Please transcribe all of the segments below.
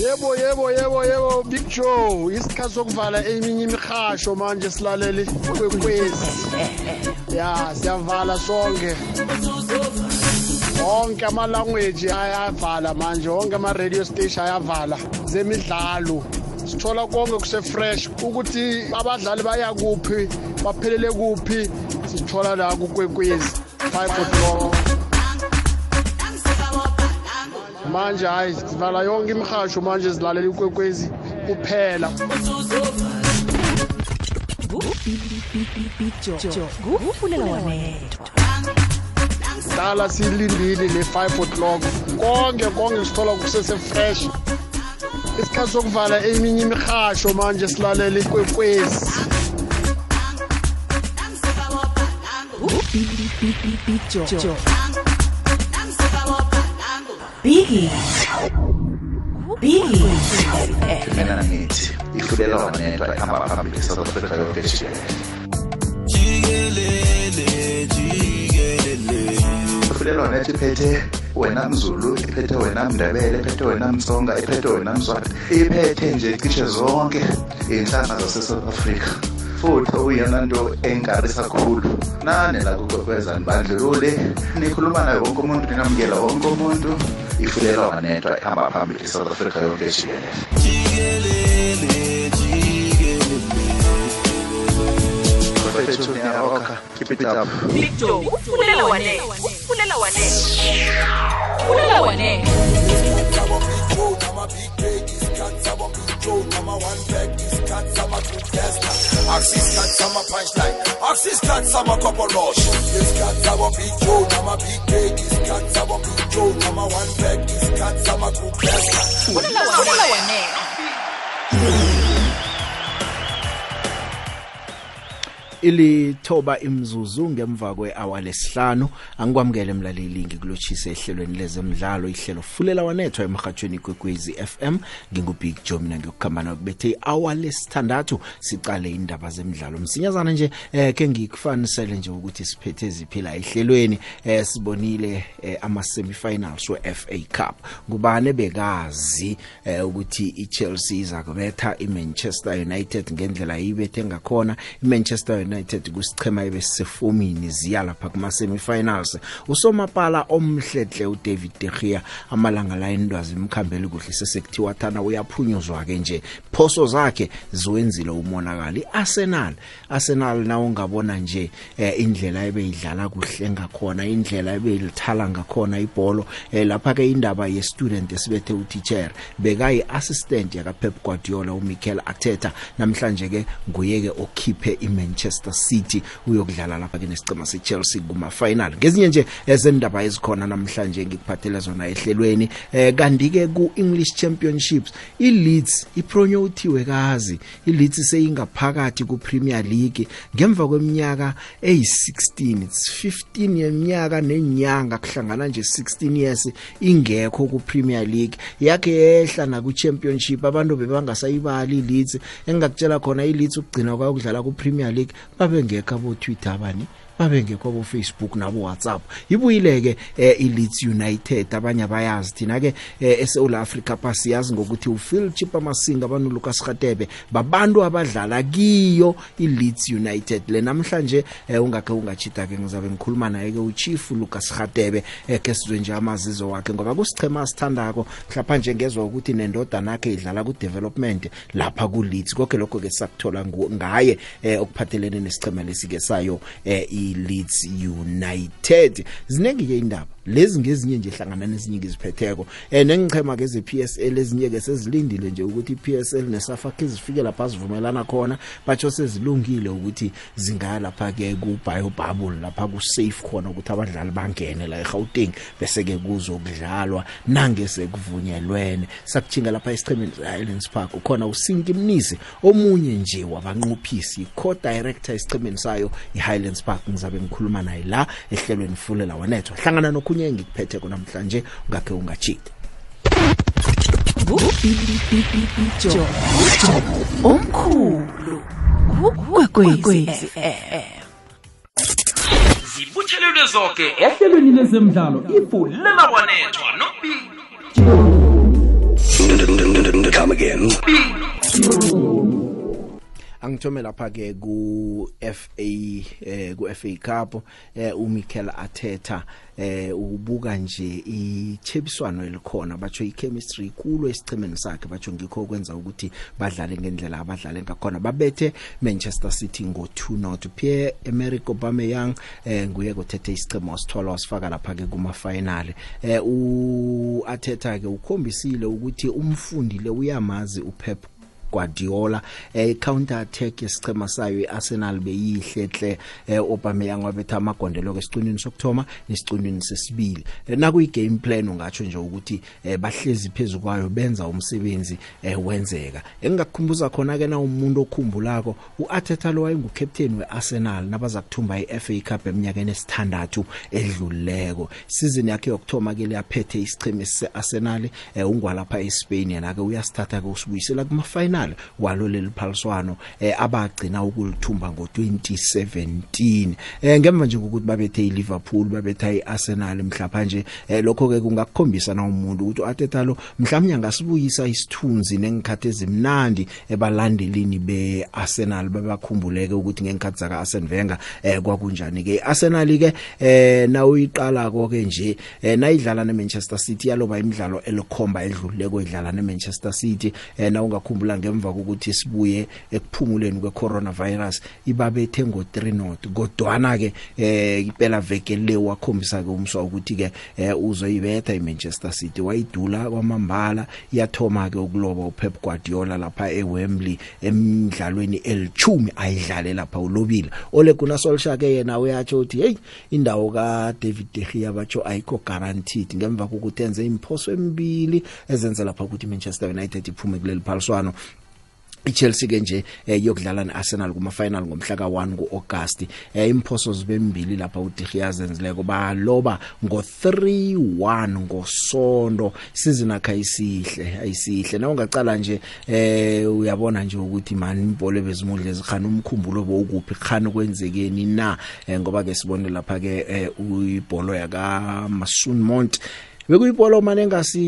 yebo yebo yebo yebo big joe isikhathi sokuvala eminye imihasho manje silaleli kwekwezi ya siyavala sonke onke ama-language ayavala manje onke ama-radio station ayavala zemidlalo sithola konke kusefresh ukuthi abadlali baya kuphi baphelele kuphi sithola la kukwekwezi 5 o'clock manje hhayi sivala yonke imihasho manje zilalela ikwekwezi kuphela kufuneka wanethwa dala silindile ne-five o'clock konke konke sithola kusesefresh isikhathi sokuvala eminye imihasho manje silalele ikwekwezi Beep, beep, beep, beep, beep, job. job. Biggie. Biggie. Kimena na miti. Ikudela wanaenda kama public sasa wena mzulu iphethe wena mndebele iphethe wena msonga iphethe wena mswati iphethe nje cishe zonke iy'nhlanga zasesouth africa futhi okuyiyona nto engikarisa kakhulu nani la kukwekweza nibandlulule nikhuluma nayo wonke umuntu ninamukela wonke umuntu ifunelwa manento ehamba phambili south africa yonke jikelele Joe, Nummer One Pack, East Cut, Summer Group, Gesta, Axis Cut, Summer Punchline, Axis Cut, Summer Copper Rush, East Cut, Summer Big Joe, Nummer Big Day, East Cut, Summer Big Joe, Number One Pack, East Cut, Summer Group, Gesta. ilithoba imzuzu ngemva kwehour lesihlanu angikwamukele mlaleli ngikulochisa ehlelweni lezemidlalo ihlelo fulela wanethwa emhathweni kwekwezi FM ngingubig Joe mina ngiyokukhamana kubethe ihour lesithandathu sicale indaba zemidlalo msinyazana nje eh ke ngikufanisele nje ukuthi siphethe ziphila ehlelweni eh sibonile eh, ama semifinals we FA Cup kubane bekazi eh, ukuthi iChelsea izakubetha iManchester United ngendlela ibethe ngakhona iManchester United kusichema ebesisefomini ziya lapha kuma semifinals usomapala omhlehle uDavid De Gea amalanga la indwazi imkhambeli kuhle sesekuthiwa thana uyaphunyuzwa ke nje phoso zakhe ziwenzile umonakali Arsenal Arsenal na ungabona nje eh, indlela ebeyidlala kuhle ngakhona indlela ebeyilthala ngakhona ibhola eh, lapha ke indaba ye student esibethe uteacher bekayi assistant ya Pep Guardiola uMikel Arteta namhlanje ke nguye ke okhiphe iManchester Manchester City uyokudlala lapha ke nesicema seChelsea kuma final ngezinye nje ezendaba ezikhona namhlanje ngikuphathele zona ehlelweni eh kanti ke ku English Championships iLeeds ipromotiwe kazi iLeeds seyingaphakathi ku Premier League ngemva kweminyaka ey16 it's 15 yeminyaka nenyanga kuhlangana nje 16 years ingekho ku Premier League yakhe yehla na ku Championship abantu bebangasayibali iLeeds engakutshela khona iLeeds ukugcina kwayokudlala ku Premier League babengeka botwitter abani babengekho bo Facebook nabo WhatsApp ibuyile ke eh, iLeeds United abanye bayazi thina ke eh, eSouth Africa pasiyazi ngokuthi uPhil Chipa Masinga abanu Lucas Gatebe babantu abadlala kiyo iLeeds United le namhlanje eh, ungakhe ungachita ke ngizabe ngikhuluma naye ke uChief Lucas Gatebe eh, ke sizwe nje amazizo wakhe ngoba kusichema sithandako mhlapa nje ngezwe ukuthi nendodana yakhe idlala ku development lapha ku Leeds konke lokho ke sakuthola ngaye eh, okuphathelene nesichema lesike sayo eh, i leads united ziningi-ke indaba lezi ngezinye nje hlangana nezinye iziphetheko eh nengichema ke ze PSL ezinye ke sezilindile nje ukuthi iPSL neSAFAC izifike lapha sivumelana khona batho sezilungile ukuthi zingaya lapha ke ku bio bubble lapha ku safe khona ukuthi abadlali bangene la eGauteng bese ke kuzokudlalwa nange sekuvunyelwene sakuthinga lapha esichemeni Islands Park ukhona uSinki Mnisi omunye nje wabanqophisi co-director esichemeni sayo iHighlands Park ngizabe ngikhuluma naye la ehlelweni fulela wanethwa hlangana nokhulu okunye engikuphetheko namhlanje ungakhe ungatshiti zibuthelelwe zonke ehlelweni lezemdlalo ifu lelawanethwa nobi Come again. angithome lapha ke ku FA eh ku FA Cup eh uMikel Arteta eh ubuka nje ichepiswano elikhona batho ichemistry ikulu esichimeni sakhe batho ngikho kwenza ukuthi badlale ngendlela abadlale ngakhona babethe Manchester City ngo 2-0 Pierre Emerick Aubameyang eh nguye kothethe isichimo sithola wasifaka lapha ke kuma final eh u Arteta ke ukhombisile ukuthi umfundi le uyamazi uPep Guardiola eh counter attack yesichema sayo iArsenal beyihle enhle eh Aubameyang wabetha amagondelo kwesiqinini sokthoma nesiqinini sesibili eh, naku igame plan ungatsho nje ukuthi eh, bahlezi phezukwayo benza umsebenzi eh, wenzeka engakukhumbuza khona ke na umuntu okhumbulako uArteta lo wayengu captain weArsenal nabaza kuthumba iFA Cup eminyakeni esithandathu edlulileko season yakhe yokthoma ke leyaphethe isicheme seArsenal eh ungwa lapha eSpain yena ke uyasithatha ke usibuyisela kuma final national waloleli phaliswano eh, abagcina ukulithumba ngo2017 eh, ngemva nje ukuthi babethe iLiverpool babetha iArsenal mhlawumbe eh, lokho ke kungakukhombisa na umuntu ukuthi uAteta lo mhlawumbe angasibuyisa isithunzi nengikhathe ezimnandi ebalandelini beArsenal babakhumbuleke ukuthi ngengikhathe zaka Arsene Wenger kwakunjani ke Arsenal ke na uyiqala konke nje nayidlala neManchester City yaloba imidlalo elikhomba edlulile kodlala neManchester City na ungakhumbula ngemva kokuthi sibuye ekuphumuleni kwecoronavirus ibabethe ngo3 not kodwana ke eh, iphela veke le wakhombisa ke umswa ukuthi ke eh, uzoyibetha iManchester City wayidula kwamambala iyathoma ke ukuloba uPep Guardiola lapha eWembley emidlalweni elichumi ayidlale lapha ulobile ole kuna Solskjaer ke yena uyatsho uthi hey indawo ka David De Gea bacho ayikho guaranteed ngemva kokuthi enze imphoso emibili ezenza lapha ukuthi Manchester United iphume kuleli phaliswano iChelsea ke nje eh, yokudlala neArsenal kuma final ngomhla ka1 kuAugust eh, imphoso zibembili lapha uDigiaz enzileko baloba ngo3-1 ngosonto sizina kha isihle ayisihle nawungaqala nje eh uyabona nje ukuthi man ibhola bezimudle zikhana umkhumbulo bowukuphi khani kwenzekeni na eh, ngoba ke sibone lapha ke eh, uyibhola yaka Masun Mont bekuyibhola manje ngasi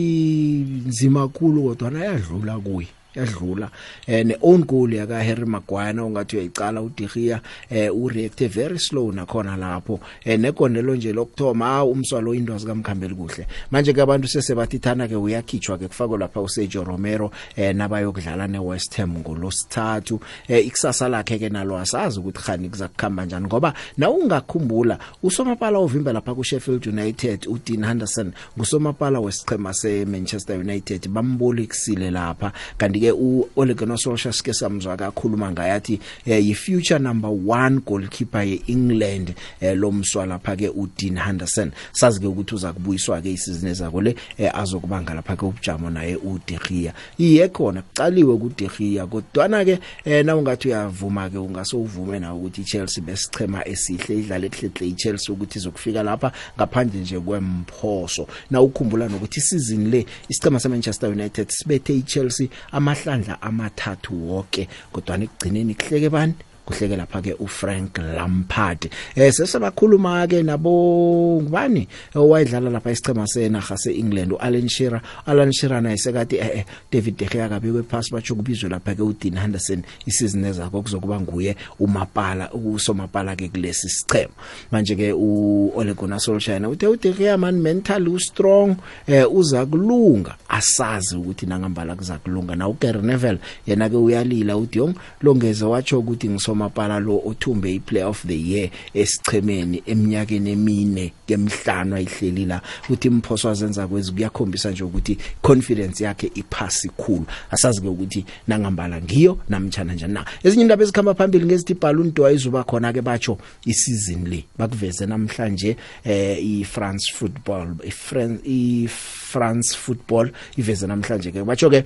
nzima kakhulu kodwa nayadlula kuye yadlula eh ne own goal yaka Harry Maguire ongathi uyayicala uDiria eh u react very slow nakhona lapho eh negondelo nje lokthoma umswalo indwa zikamkhambeli kuhle manje ke abantu sesebathithana ke uyakhitshwa ke kufakwe lapha uSergio Romero eh nabayokudlala neWest Ham ngolosithathu eh ikusasa lakhe ke nalo asazi ukuthi khani kuzakukhamba kanjani ngoba na ungakhumbula usomapala ovimba lapha kuSheffield United uDean Henderson ngusomapala wesichema seManchester United bambolikisile lapha kanti ke uOlegonosolsha sike samzwa kakhuluma ngayathi eh, yi future number 1 goalkeeper yeEngland eh, lomswa lapha ke uDean Henderson sazi ke ukuthi uza kubuyiswa ke isizini ezako le eh, azokubanga lapha ke ubujamo naye uDe Gea iye khona kucaliwe kuDe Gea kodwana ke na ungathi uyavuma ke ungasovume na ukuthi iChelsea besichema esihle idlale kuhlehle iChelsea ukuthi izokufika lapha ngaphandle nje kwemphoso na ukukhumbula nokuthi isizini le isicema seManchester United sibethe iChelsea ama amahlandla amathathu wonke kodwa nikugcineni kuhleke bani kuhleke lapha ke uFrank Lampard eh sesebakhuluma ke nabo ngubani eh, owayedlala lapha isichema senaga seEngland uAlan Shearer Alan Shearer naye sekati eh, eh David De Gea kabekwe pass bathi kubizwe lapha ke uDean Henderson isizini ezakho kuzokuba nguye uMapala usomapala ke kulesi sichema manje ke uOle Gunnar Solskjaer uthe uDe Gea man mental u strong eh uza kulunga asazi ukuthi nangambala kuza kulunga na uGary Neville yena ke uyalila uDiong longeze watsho ukuthi ngiso somapala lo othumbe iplayer of the year esichemeni eminyakeni emine kemhlanu ayihleli la uthi imphoso azenza kwezi kuyakhombisa nje ukuthi confidence yakhe iphasi khulu asazi ke ukuthi nangambala ngiyo namtchana njani na ezinye indaba ezikhamba phambili ngezithi balloon do ayizuba khona ke batsho isizini le bakuveze namhlanje eh iFrance football iFrance iFrance football iveze namhlanje ke batsho ke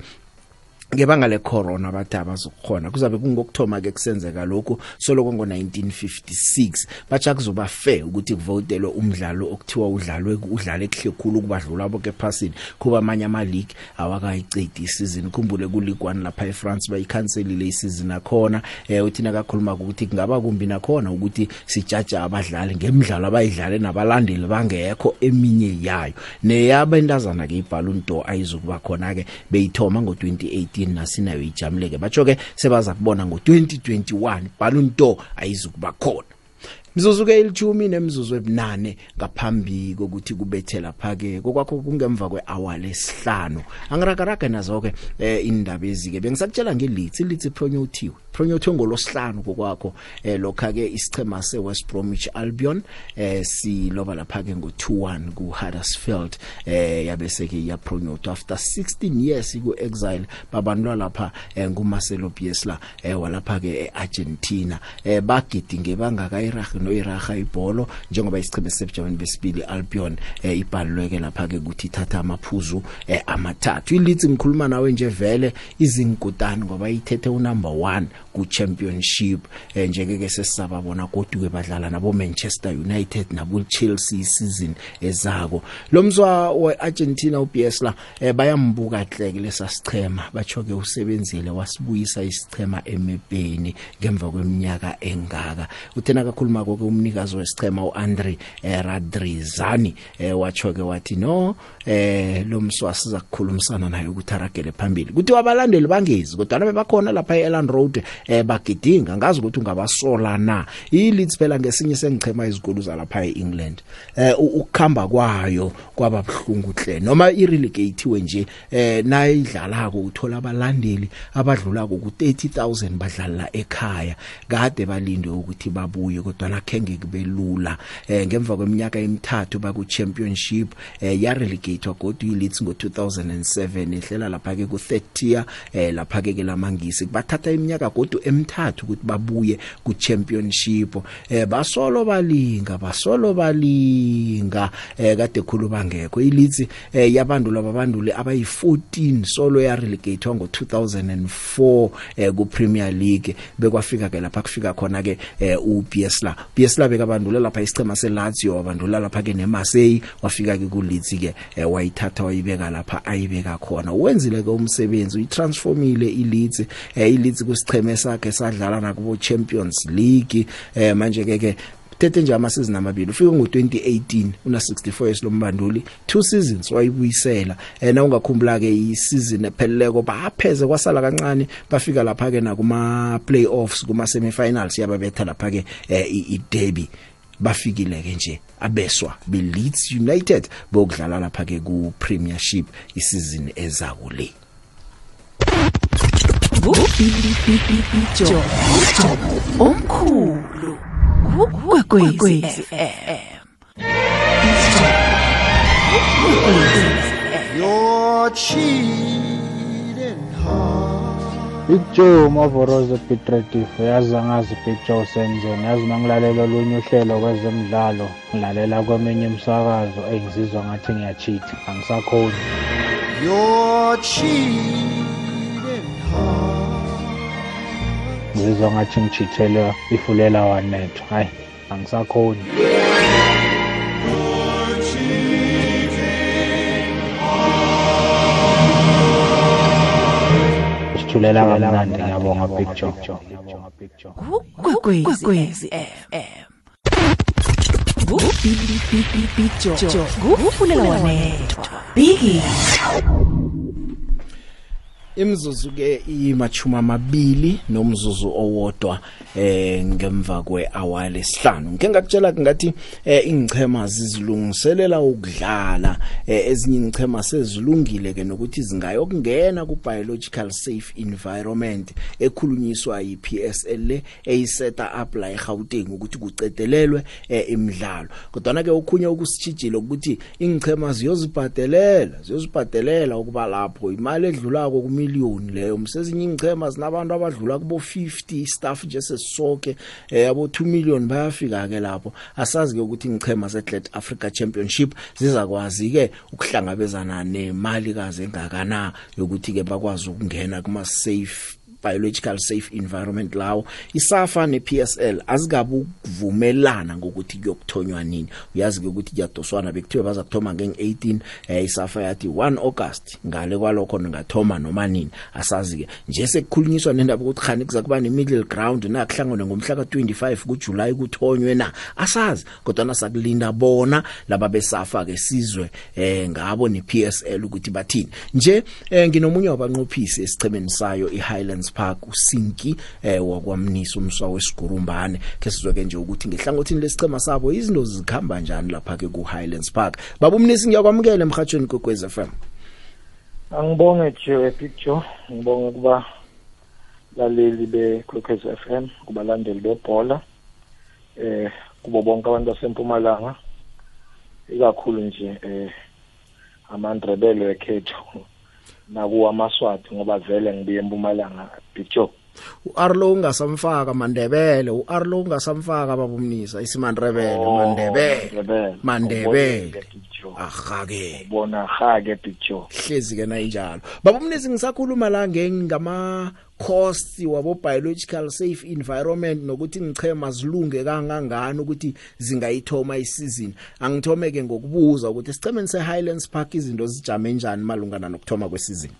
ngebanga lecorona bathi abazokhona kuzabe kungokuthoma ke kusenzeka lokhu soloko ngo1956 bacha kuzoba fair ukuthi kuvotelwe umdlalo okuthiwa udlalwe udlale kuhle khulu kubadlula bonke phasini kuba amanye ama league awakayicedi isizini khumbule ku League 1 lapha eFrance bayikhanselile isizini nakhona eh uthina kakhuluma ukuthi kungaba kumbi nakhona ukuthi sijaja abadlali ngemidlalo abayidlale nabalandeli bangekho eminye yayo neyabentazana ke iballoon door ayizokuba khona ke beyithoma ngo2018 2018 nasinayo ijamuleke batsho ke sebaza kubona ngo2021 balloon tour ayizukuba khona Mzuzu ke ilithumi nemzuzu ebunane ngaphambili kokuthi kubethela phake kokwakho kungemva kwehour lesihlanu angirakaraga nazo ke eh, indaba ezike bengisakutshela ngelitsi litsi pronyothiwe Pronyothi ngolosihlanu kokwakho eh lokha ke isichema seWest Bromwich Albion eh siloba lapha ke ngo2-1 kuHuddersfield eh yabese ke yapronyothwa after 16 years ku exile babantwa lapha eh nguMarcelo Bielsa eh walapha ke eArgentina eh bagidinge bangaka iraga noiraga ibholo njengoba isicheme sebujameni besibili Albion eh ibhalweke lapha ke ukuthi ithatha amaphuzu eh amathathu iLeeds ngikhuluma nawe nje vele izinkutani ngoba ithethe unumber 1 ku championship eh, njeke ke sesisababona kodwa ke badlala nabo Manchester United nabo Chelsea season ezako lomzwa weArgentina uBiesla eh, bayambuka hleke lesasichema bacho ke usebenzile wasibuyisa isichema emepeni ngemva kweminyaka engaka uthena kakhuluma konke umnikazi wesichema uAndre eh, Radrizani eh, wacho ke wathi no eh lomswa siza kukhulumisana naye ukuthi aragele phambili kuthi abalandeli bangezi kodwa nabe bakhona lapha eLand Road eh bagidinga ngazi ukuthi ungabasola na iLeeds phela ngesinye sengichema izikolo zalapha eEngland eh ukukhamba kwayo kwaba buhlungu hle noma irelegatewe nje eh naye idlalako uthola abalandeli abadlula ku 30000 badlala ekhaya kade balindwe ukuthi babuye kodwa nakhenge kubelula eh ngemva kweminyaka emithathu ba ku championship eh ya relegatewa kodwa iLeeds ngo 2007 ehlela lapha eh, ke ku 30 year eh lapha ke lamangisi kubathatha iminyaka kodwa amaqembu emithathu ukuthi babuye ku championship eh basolo balinga basolo balinga eh kade khuluma ngekho iLeeds eh yabandulwa babandule abayi14 solo ya relegate ngo 2004 eh ku Premier League bekwafika ke lapha kufika khona ke eh uBiesla Biesla bekabandula lapha isicema seLazio wabandula lapha ke neMarseille wafika ke kuLeeds ke eh, wayithatha wayibeka lapha ayibeka khona wenzile ke umsebenzi uyitransformile iLeeds eh iLeeds kusicheme sakhe sadlala nakubo Champions League eh manje ke ke thethe nje amasizini amabili ufike ngo2018 una 64 esilombanduli two seasons wayibuyisela ena eh, ungakhumbula ke isizini epheleleko bapheze kwasala kancane bafika lapha ke na kuma playoffs kuma semifinals yababetha lapha ke eh, i derby bafikile ke nje abeswa be Leeds United bokudlala lapha ke ku Premiership isizini ezakule uBijo omkhulu kwekwezi FM Your cheating heart Ijo mavoroza bitredife yazi angazi bijo senzeni yazi mangilalela olunye uhlelo kwezemidlalo ngilalela kweminye imsakazo engizizwa ngathi ngiyachitha angisakhoni Your cheating ngizizwa ngathi ngijithela ifulela wanetho hhayi angisakhoni sithulela kamnandi ngiyabonga picture kwekwezi fm ngubibibibibijo ngufulela wanethwa biggie imzuzu ke imachuma mabili nomzuzu owodwa eh ngemva kwehour lesihlanu ngike ngakutshela ngathi eh, ingichema zizilungiselela ukudlala eh, ezinye ingichema sezilungile ke nokuthi zingayokungena ku biological safe environment ekhulunyiswa yiPSL le eyiseta up la eGauteng ukuthi kucedelelwe eh, imidlalo kodwa ke okhunye ukusitshijile ukuthi ingichema ziyozibhadelela ziyozibhadelela ukuba lapho imali edlulako kumi million leyo msezinye ingchema sinabantu abadlula kubo 50 staff nje sesonke eh abo 2 million bayafika ke lapho asazi ke ukuthi ingchema seAthlete Africa Championship zizakwazi ke ukuhlangabezana nemali kaze engakana yokuthi ke bakwazi ukungena kuma safe biological safe environment lawo isafa nePSL azikabuvumelana ngokuthi kuyokuthonywa nini uyazi ke ukuthi kuyadoswana bekuthiwe baza kuthoma ngeng18 eh isafa yathi 1 August ngale kwalokho ningathoma noma nini asazi ke nje sekukhulunyiswa nendaba ukuthi khani kuzakuba ne middle ground na kuhlangana ngomhla ka25 kuJuly kuthonywe na asazi kodwa nasakulinda bona laba besafa ke sizwe eh ngabo nePSL ukuthi bathini nje eh, nginomunye wabanqophisi esichemeni sayo iHighlands Park uSinki eh wakwamnisa umswa wesiGurumbane ke sizwe ke nje ukuthi ngehlangothini lesicema sabo izinto zikhamba kanjani lapha ke ku Highlands Park babumnisi ngiyakwamukela emhathweni kwekwez FM Angibonge Joe Picture ngibonge kuba laleli bekwekwez FM kubalandeli bebhola eh kubo bonke abantu basempumalanga ikakhulu nje eh amandrebele ekhetho nakuwa amaswati ngoba vele ngibuye empumalanga bijo uarlo ungasamfaka mandebele uarlo ungasamfaka babumnisa isimandrebele oh, mandebele mandebele ahake bona hake picture hlezi ke nayinjalo babumnisi ngisakhuluma la ngengama cost wabo biological safe environment nokuthi ngichema zilunge kangangani ukuthi zingayithoma isizini angithome ke ngokubuza ukuthi sichemeni seHighlands Park izinto zijame kanjani malungana nokthoma kwesizini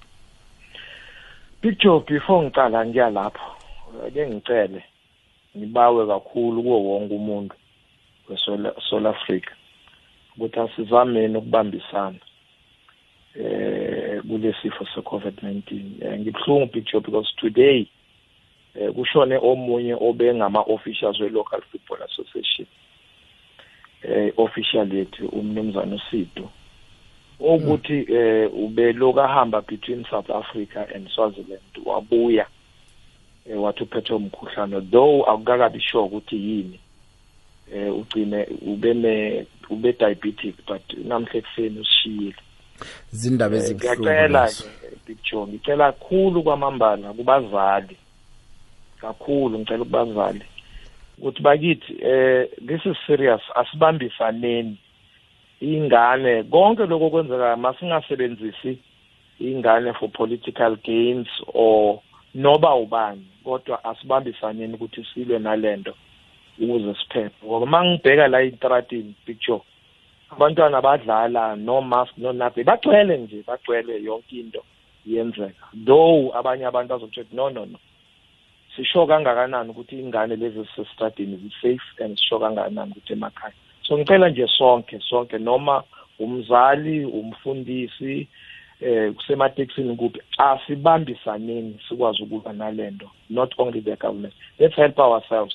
ijob before ngicala ngiya lapho ke eh, ngicele ngibawe kakhulu kuwo wonke umuntu weSouth Africa ukuthi asizameni ukubambisana eh kulesifo seCovid-19 eh, ngibhlungu big job because today eh, kushone omunye obengama officials we-local football association eh official yethu umnumzana uSido ukuthi eh ubeloku ahamba between South Africa and Swaziland wabuya eh wathi uphethe umkhuhlane though akukakabi sure ukuthi yini eh ugcine ubene ube diabetic but namhle kuseni usishiyile zindaba eh, ezibuhlungu ngiyacela eh, Big John ngicela kakhulu kwamambala kubazali kakhulu ngicela kubazali ukuthi bakithi eh this is serious asibambisaneni ingane konke lokho kwenzeka masingasebenzisi ingane for political gains or noba ubani kodwa asibambisaneni ukuthi silwe nalento ukuze siphephe ngoba mangibheka la itratini picture abantwana badlala no mask no nothing bagcwele nje bagcwele yonke into yenzeka though abanye abantu bazothetha no no no sisho kangakanani ukuthi ingane lezi sesitradini zi-safe and sisho kangakanani ukuthi emakhaya so ngicela nje sonke sonke noma umzali umfundisi eh kusemateksini kuphi asibambisaneni sikwazi ukuba nalento not only the government let's help ourselves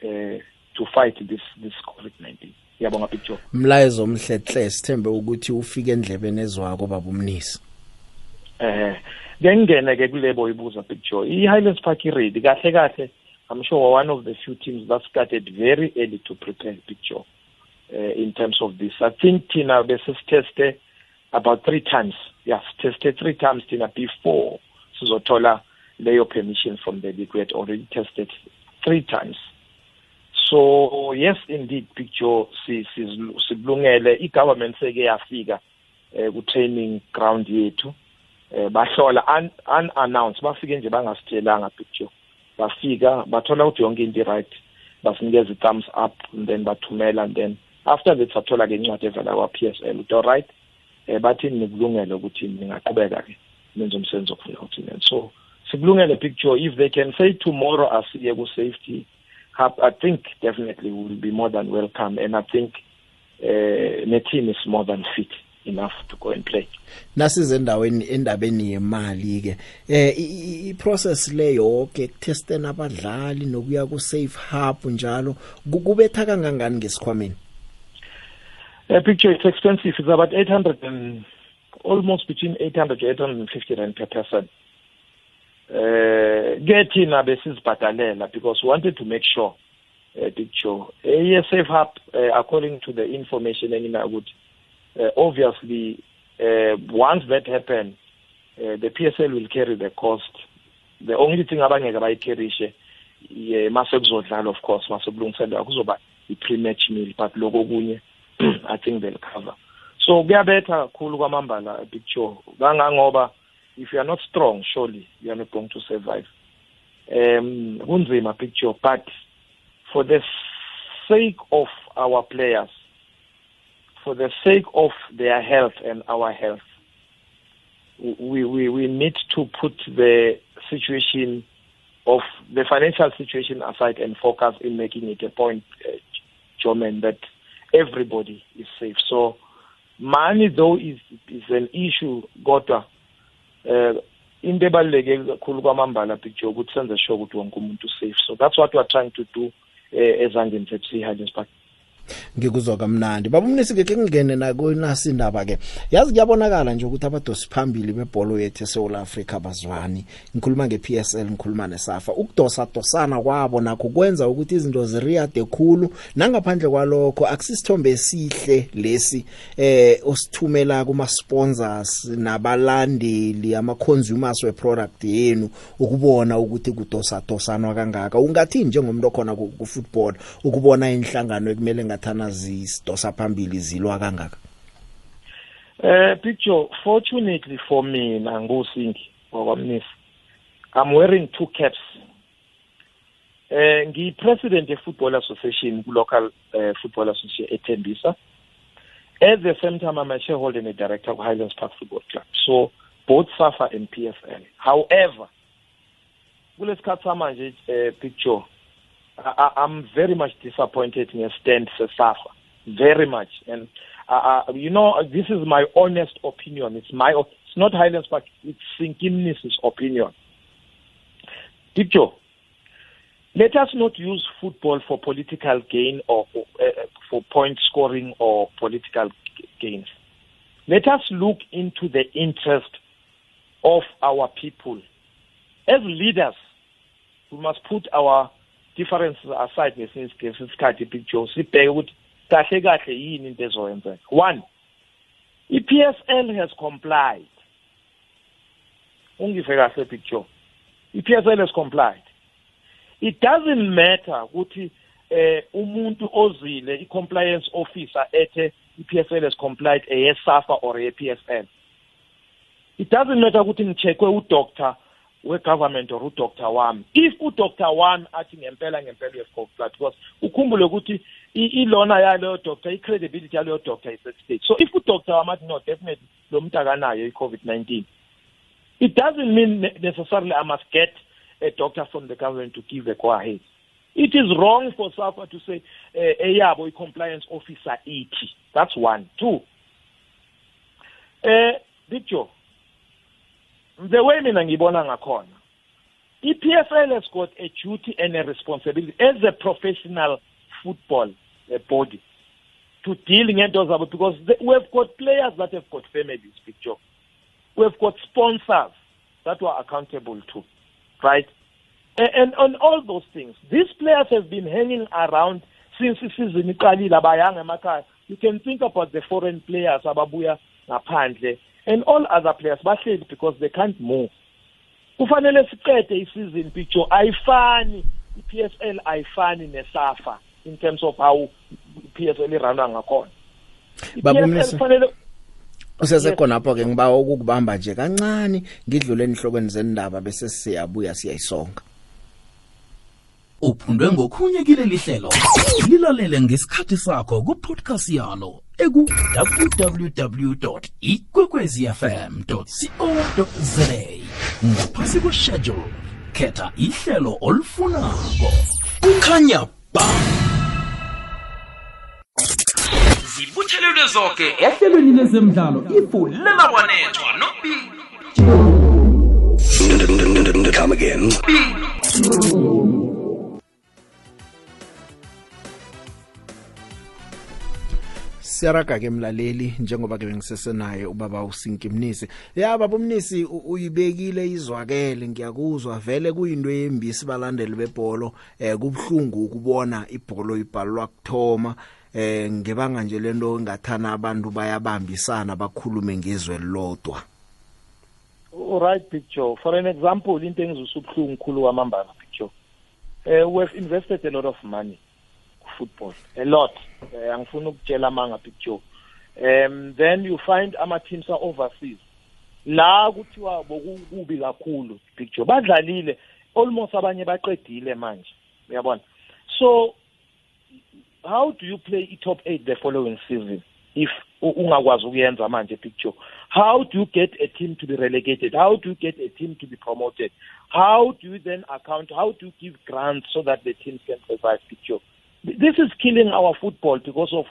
eh to fight this this covid-19 siyabonga picture mlayezo omhle hle sithembe ukuthi ufike endlebeni ezwako baba umnisi eh ngengene ke kulebo ibuza picture i Highlands Park Raid kahle kahle i'm sure one of the few teams that started very early to prepare picture uh, in terms of this i think thina besisiteste about three times yeah siteste three times thina before sizothola leyo permission from the league we had already tested three times so yes indeed big joe sikulungele i-government seke yafika um ku-training ground yethu um bahlola unannounced bafike nje bangasitshelanga big joe bafika bathola ukuthi yonke into i-right basinikeza i-thumbs up and then bathumela and then after that sathola ke incwadi evela kwa-PSL ukuthi all right eh bathi nikulungele ukuthi ningaqhubeka ke nenze umsebenzi okufuna continent so sikulungele picture if they can say tomorrow asiye ku-safety hub i think definitely will be more than welcome and i think eh ne team is more than fit enough to go and play nasize endaweni endabeni yemali ke eh i process le yonke testena abadlali nokuya ku safe hub njalo kubetha kangangani ngesikhwameni A picture is expensive. It's about 800 and almost between 800 to 850 rand per person. Uh, Getting a basis besizibhadalela because we wanted to make sure uh, picture. joe uh, safe uh, according to the information enginakuthi uh, obviously uh, once that happen uh, the psl will carry the cost the only thing abangeke bayicarrishe mase kuzodlala of course mase kulungiselelwa kuzoba The prematch meal but logo okunye I think they'll cover. So kuyabetha kakhulu kwamambala picture kangangoba if you are not strong surely you are not going to survive. Um kunzima picture but for the sake of our players for the sake of their health and our health we, we, we need to put the situation of the financial situation aside and focus in making it a point, uh, German, that everybody is safe. So money though is is an issue kodwa uh, into ebaluleke kakhulu kwamambala picture ukuthi senze sure ukuthi wonke umuntu safe so that's what we are trying to do uh, ezangeni sethu e park ngikuzwa kamnandi baba umnisi ke ngingene nako inasi indaba ke yazi kuyabonakala nje ukuthi abadosi phambili bebhola yethu eSouth Africa bazwani ngikhuluma ngePSL ngikhuluma neSafa ukudosa dosana kwabo nakho kwenza ukuthi izinto ziriyade khulu nangaphandle kwalokho akusisithombe esihle lesi eh osithumela kuma sponsors nabalandeli ama consumers weproduct yenu ukubona ukuthi kudosa dosanwa kangaka ungathi njengomuntu okhona ku football ukubona inhlangano ekumele nathana zidosa phambili zilwa kangaka eh picture fortunately for mina ngusingi wakwamnisi i'm wearing two caps eh ngiyi president ye football association ku local eh, football association eTembisa at the same time i'm a shareholder and a director ku Highlands Park Football Club so both SAFA and PFL however kulesikhathi samanje eh picture I, am very much disappointed in a stand for SAFA, very much. And uh, uh, you know, this is my honest opinion. It's my, it's not Highlands Park, it's Sinkinis's opinion. Dipjo, let us not use football for political gain or for, uh, for point scoring or political gains. Let us look into the interest of our people. As leaders, we must put our differences aside ngesinye isikhathi ibig joe sibheke ukuthi kahle kahle yini into ezoyenzeka one i-psl has complied ungive kahle big joe i-psl has complied it doesn't matter ukuthi eh umuntu ozile i-compliance officer ethe i-psl has complied eyesafa or ye-psl it doesn't matter ukuthi ngicheckwe udoctor wegovernment or udoctor wami if udoctor wami athi ngempela ngempela uyesikhohlwa because ukhumbule ukuthi ilona yaleyo doctor i-credibility yaleyo doctor ise-stage so if udoctor wami athi no definitely lo muntu akanayo i-covid-19 it doesn't mean necessarily i must get a doctor from the government to give a go ahead it is wrong for SAFA to say uh, eyabo i-compliance officer ithi that's one two um uh, big joe the way mina ngibona ngakhona i-PFL has got a duty and a responsibility as a professional football eh, body to deal ngento zabo because we've got players that have got families picture we've got sponsors that we're accountable to right and, and on all those things these players have been hanging around since season iqalile abayanga emakhaya you can think about the foreign players ababuya ngaphandle and all other players bahleli because they can't move kufanele siqede isizini picture ayifani i-PSL ayifani nesafa in terms of how i-PSL irandwa ngakhona babumnisi usese khona lapho ke ngiba ukukubamba nje kancane ngidlule enhlokweni zendaba bese siyabuya siyayisonga uphundwe ngokhunye kileli hlelo lilalele ngesikhathi sakho kupodcast yalo eku-www ikwekwezfm co za ngaphasi kweshedule khetha ihlelo olufunako kukhanya ba zibuthelelwe zonke ehlelweni lezemidlalo ifu lemawanethwa nobi Come again. siyaraga ke mlaleli njengoba ke bengisesenaye ubaba usinkimnisi ya baba umnisi uyibekile izwakele ngiyakuzwa vele kuyinto yembisi balandeli bebholo eh kubhlungu ukubona ibholo ibhalwa kuthoma eh ngebanga nje lento engathana abantu bayabambisana bakhulume ngezwe lodwa right picture for an example into engizusubhlungu khulu kwamambala picture eh we've invested a lot of money football a lot eh, angifuni ukutshela amanga big joe um then you find ama-teams are-overseas la kuthiwa bokubi kakhulu big joe badlalile almost abanye baqedile manje uyabona so how do you play i-top eight the following season if ungakwazi ukuyenza manje big joe how do you get a team to be relegated how do you get a team to be promoted how do you then account how do you give grants so that the teams can survive Picture this is killing our football because of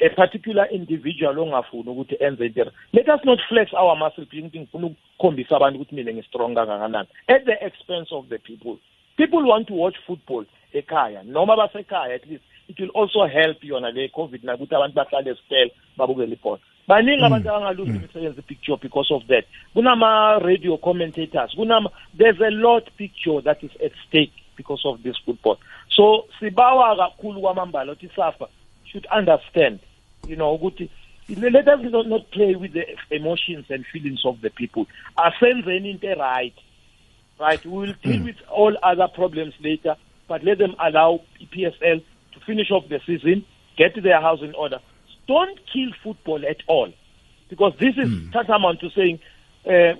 a particular individual ongafuni ukuthi enze into let us not flex our muscle ukuthi ngifuna ukukhombisa abantu ukuthi mina ngi-strong kangakanani at the expense of the people people want to watch football ekhaya noma basekhaya at least it will also help yona le covid nakuthi abantu bahlale esitele babukele ibhola baningi mm. abantu abangaluzi mm. imisebenzi picture because of that kunama-radio commentators kunama there's a lot picture that is at stake because of this football. So sibawa kakhulu kwamambala ukuthi SAFA should understand, you know, ukuthi let us not, not play with the emotions and feelings of the people. need their right. Right, we will deal mm. with all other problems later, but let them allow PSL to finish off the season, get their house in order. Don't kill football at all, because this is mm. tantamount to saying, uh,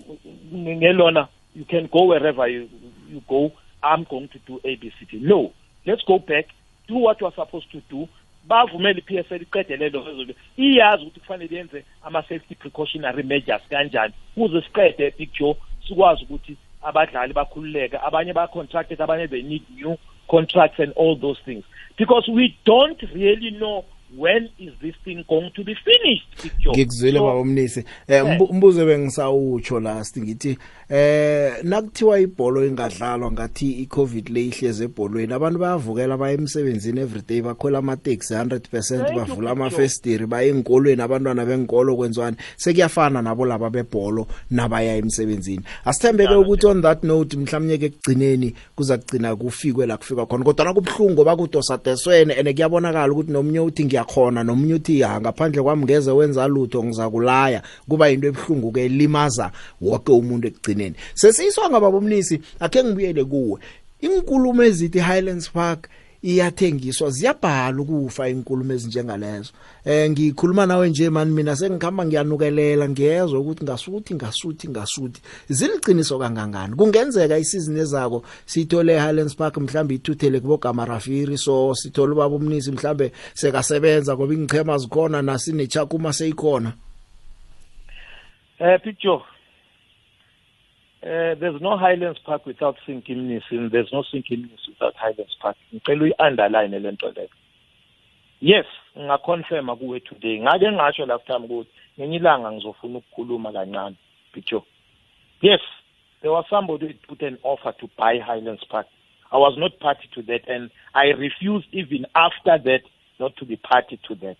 you can go wherever you, you go I'm going to do ABCD. No, let's go back, do what you are supposed to do. bavumele i-psl iqede le nto ezobe iyazi ukuthi kufanele yenze ama-safety precautionary measures kanjani kuze siqede big joe sikwazi ukuthi abadlali bakhululeke abanye ba-contracted abanye they need new contracts and all those things because we don't really know when is this thing going to be finished picture ngikuzwile baba umnisi eh umbuzo eh. bengisawutsho last ngithi eh nakuthiwa ibhola ingadlalwa ngathi icovid le ihleze ebholweni abantu bayavukela baye emsebenzini everyday bakhwela ama taxi 100% bavula amafestiri baye enkolweni abantwana benkolo kwenziwani sekuyafana nabo laba bebhola nabaya emsebenzini asithembeke ukuthi on that note mhlawumnye ke kugcineni kuza kugcina kufikwe la kufika khona kodwa nakubhlungu bakudosateswene ene kuyabonakala ukuthi nomnye uthi ngiyakhona nomunye uthi ya ngaphandle kwami ngeze wenza lutho ngizakulaya kuba into ebhlungu ke limaza wonke umuntu ekugcineni sesiyiswa ngababomnisi akhe ngibuyele kuwe inkulumo ezithi Highlands Park iyathengiswa ziyabhala ukufa inkulumo ezinjengalezo eh ngikhuluma nawe nje mani mina sengikhamba ngiyanukelela ngiyezwa ukuthi ngasuthi ngasuthi ngasuthi ziliciniso kangangani kungenzeka isizini ezako sithole Highlands Park mhlambe ithuthele kubo Gamarafiri so sithole ubaba umnisi mhlambe sekasebenza ngoba ingchema zikhona nasine chakuma seyikhona Eh picture Eh, there's no Highlands Park without St. Gilnis, and there's no St. Gilnis without Highlands Park. Can we underline le nto leyo. Yes, ngingaconfirm kuwe today. Ngake ngasho last time ukuthi ngenye ilanga ngizofuna ukukhuluma kancane, Bicho. Yes, there was somebody who put an offer to buy Highlands Park. I was not party to that, and I refused even after that not to be party to that.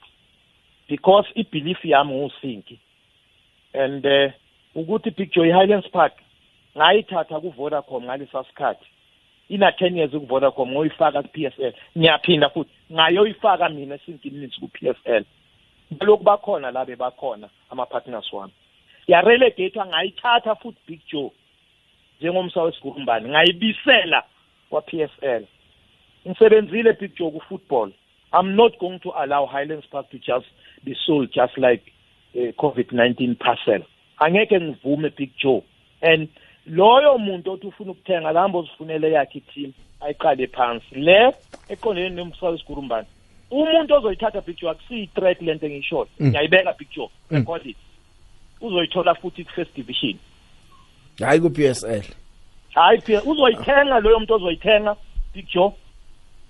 Because i I'm yami thinking. And uh, eh, to picture highlands Park ngayithatha ku-vodacom ngalesaa sikhathi ina-ten years ku-vodacom ngoyifaka ku-p s l ngiyaphinda futhi ngayoyifaka mina sinkilinisi ku-p s l balokhu bakhona la bebakhona ama-partners wami yarelegatha ngayithatha futhi big joe njengomsa wesigurumbane ngayibisela kwa-p s l ngisebenzile big joe ku-football i'm not going to allow highlands park to just be sold just like uh, eh, covid-19 parcel angeke ngivume big joe and loyo muntu othi ufuna ukuthenga lahambe ozifunele yakhe ithini ayiqale phansi le eqondene nomsali sigurumbane umuntu ozoyithatha picture akusiyi-threat le nto engiyishoyo mm. ngiyayibeka picture mm. record it uzoyithola futhi ku-first division hayi ku-p s l hayi p uzoyithenga loyo muntu ozoyithenga picture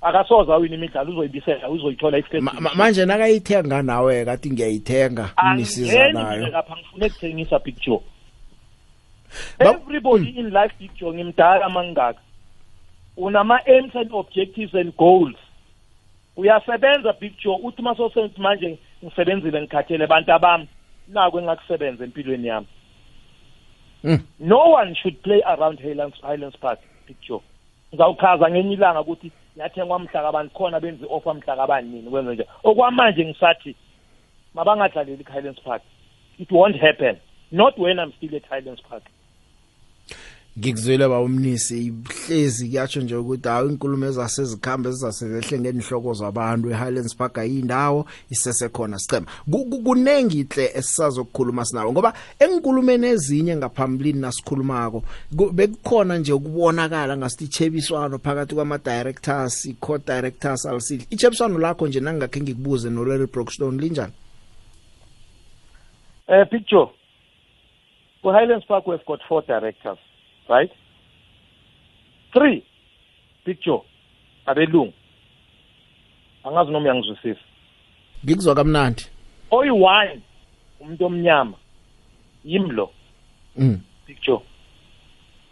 akasoza awina imidlalo uzoyibisela uzoyithola i-first manje nakayithenga nawe kathi ngiyayithenga nisizanayo kapha ngifuna ekuthengisa picture everybody in life dijonge mdala mangaka unama aims and objectives and goals uyasebenza big joe uthi masosenzi manje ngisebenzile ngikhathele abantu abami nako engakusebenza empilweni yami hmm. no one should play around highlands highlands park big joe ngizawuchaza ngenye ilanga ukuthi yathengwa mhla kabani khona benze i-offer mhla kabani nini kwenze nje okwamanje ngisathi mabangadlaleli highlands park it won't happen not when i'm still at highlands park ngikuzwile bawumnisi ihlezi kuyatsho nje ukuthi hawo inkulumo ezasezikhamba ezizasezehle ngenhloko zabantu eHighlands Park ayindawo isese khona sicema kunengi hle esisazokukhuluma sinawo ngoba enkulumeni ezinye ngaphambilini nasikhulumako bekukhona nje ukubonakala ngasithi chebiswano phakathi kwama directors i-co directors alsile ichebiswano lakho nje nangakhe ngikubuze no Larry Brookstone linjani Eh picture ku Highlands Park we've got four directors right three big joe abelungu angazi noma uyangizwisisa ngikuzwa kamnandi oyi-one umuntu omnyama yimlo mm. big joe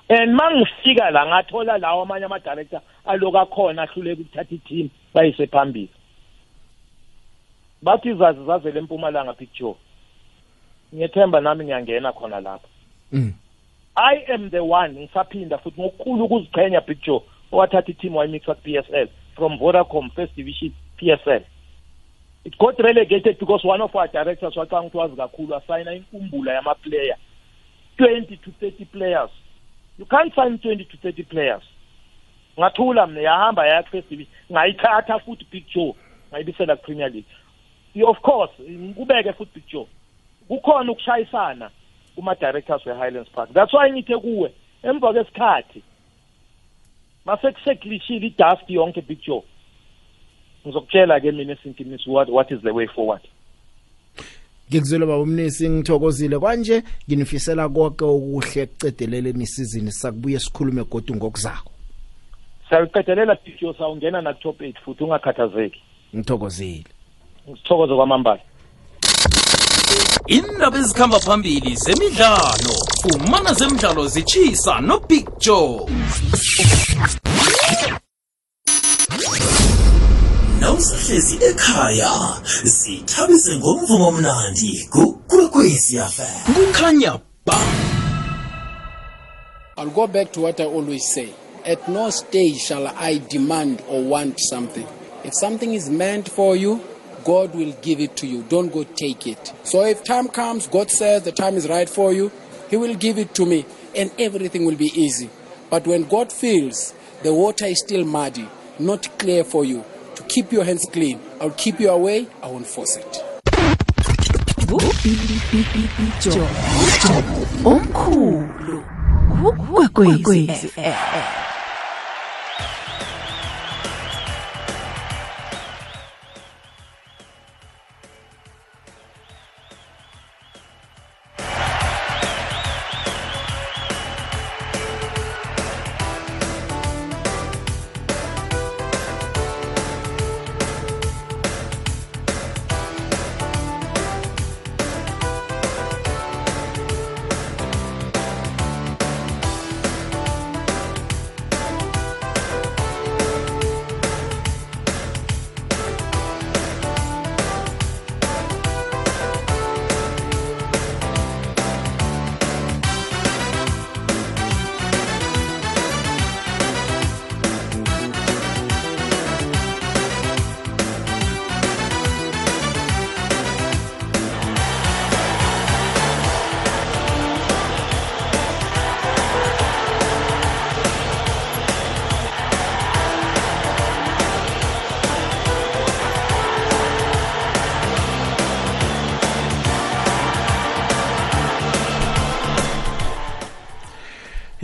and mangifika la ngathola lawo amanye amadirector aloku akhona ahluleka ukuthatha iteam bayise phambili bathi izazi zazele empumalanga picture ngiyethemba nami ngiyangena khona lapho mm. i am the one ngisaphinda futhi ngokukhulu ukuziqhenya picture owathatha i-team wayimixwa ku-psl from vodacom first division psl it got relegated because one of our directors wacanga ukuthi wazi kakhulu asayina inkumbula yamaplayer twenty to thirty players you can't sign twenty to thirty players ngathula mna yahamba yaya first division ngayithatha futhi big joe ngayibisela ku-premier league of course ngikubeke futhi big joe kukhona ukushayisana kuma-directors we-highlands park that's why ngithe kuwe emva kwesikhathi masekusekulishile idust yonke big joe ngizokutshela-ke mina esinkimisi what, what is the way forward ngikuzwile baba umnisi ngithokozile kwanje nginifisela konke okuhle ekucedeleleni isizini sakubuye sikhulume godu ngokuzako siyawucedelela big joe sawungena nakutop eight futhi ungakhathazeki ngithokozile ngithokoze kwamambala indaba ezikhamba phambili zemidlalo fumana zemidlalo zitshisa nobig nawusahlezi ekhaya zithabise ngomvumo omnandi kukhulukhwezifm kukhanya ba I'll go back to what I always say. At no stage shall I demand or want something. If something is meant for you, God will give it to you. Don't go take it. So if time comes, God says the time is right for you, He will give it to me, and everything will be easy. But when God feels the water is still muddy, not clear for you, to keep your hands clean, I'll keep you away, I won't force it.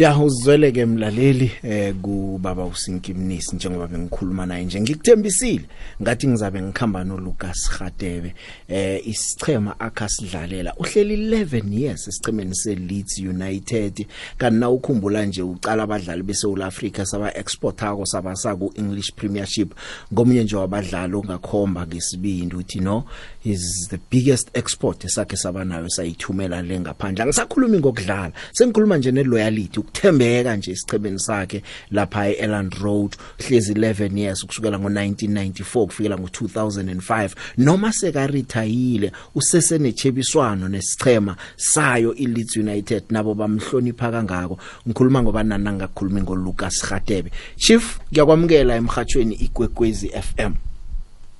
ya uzwele ke mlaleli eh kubaba uSinki Mnisi njengoba bengikhuluma naye nje ngikuthembisile ngathi ngizabe ngikhamba no Lucas Radebe eh isichema akasidlalela uhleli 11 years esichemeni seLeeds United kana ukhumbula nje uqala abadlali beSouth Africa saba exportako sabasa ku English Premiership ngomunye nje wabadlali ongakhomba ngesibindi uthi no is the biggest export esakhe sabanayo sayithumela le ngaphandle angisakhulumi ngokudlala sengikhuluma nje ne loyalty ukuthembeka nje isichebeni sakhe lapha eEland Road hlezi 11 years kusukela ngo1994 kufikela ngo2005 noma seka retire usese nechebiswano nesichema sayo iLeeds United nabo bamhlonipha kangako ngikhuluma ngoba nana ngakukhulumi ngoLucas Gatebe chief ngiyakwamukela emhathweni igwekwezi FM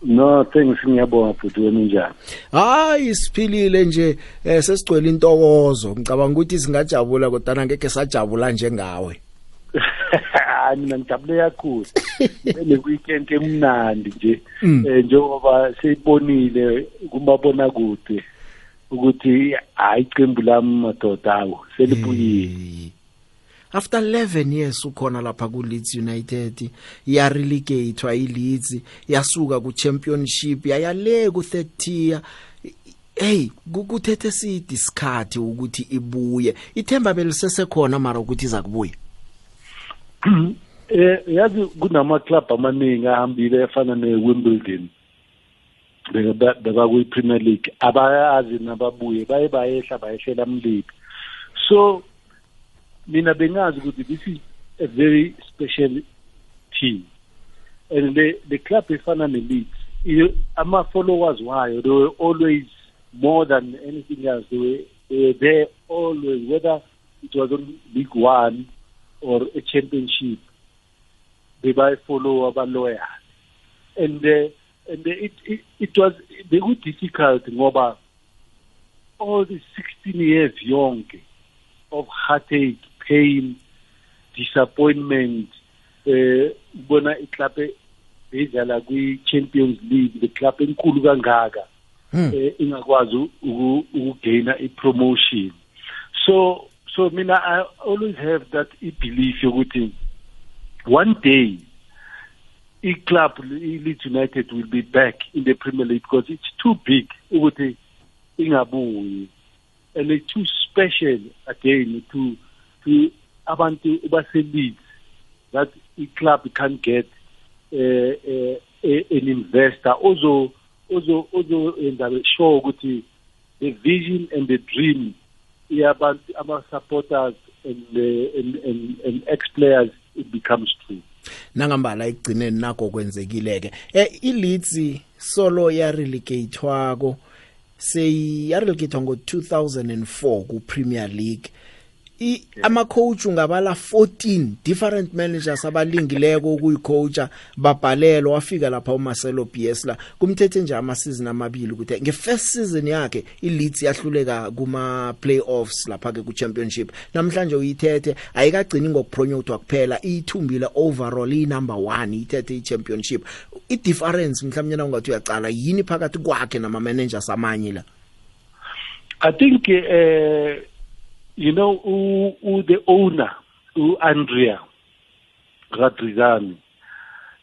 No, thanks ngiyabonga futhi wena njani. Hayi siphilile nje eh sesigcwele intokozo. Ngicabanga ukuthi singajabula kodwa ngeke sajabula njengawe. mina ngijabule kakhulu le weekend emnandi nje mm. eh, njengoba seyibonile kumabona kude ukuthi hayi iqembu lami madoda awo selibuyile after 11 years ukhona lapha ku Leeds United ya relegatewa i Leeds yasuka ku championship yayale ku 30 year hey kuthethe sidi isikhathi ukuthi ibuye ithemba belisese khona mara ukuthi iza kubuya eh yazi kunama club amaningi ahambile efana neWimbledon bekakwi Premier League abayazi nababuye baye bayehla bayehlela mlibi so mina bengazi ukuthi this is a very special team and the, the club efana neleeds ama-followers wayo they were always more than anything else they were, they were there always whether it was on league one or a championship they bebayifollow abaloyal and uh, and uh, it, it it was bekudifficult ngoba all the 16 years yonke of heartache pain disappointment eh ubona iclub edlala kwi-Champions League le club enkulu kangaka hmm. eh ingakwazi ukugaina i-promotion so so mina i always have that i-belief yokuthi one day i-club i-Leeds United will be back in the Premier League because it's too big ukuthi ingabuyi and it's too special again to ukuthi abantu baselise that i-club can get uh, uh, an investor ozo ozo ozoyenza sure ukuthi the vision and the dream yabantu ama-supporters and, uh, and, and, and ex-players it becomes true nangambala ekugcineni nako kwenzekileke eh iLeeds solo ya relegatewa ko sey yarelegatewa ngo 2004 ku Premier League i ama coach ungabala 14 different managers abalingileko ukuyicoacha babhalelwa wafika lapha uMarcelo Bielsa kumthethe nje ama season amabili ukuthi nge first season yakhe iLeeds yahluleka kuma playoffs lapha ke ku championship namhlanje uyithethe ayikagcini ngokupromote kuphela ithumbile overall i number 1 ithethe i championship i difference mhlawumnye na ungathi uyaqala yini phakathi kwakhe nama managers amanye la I think eh uh, you know who, who the owner who andrea radrigani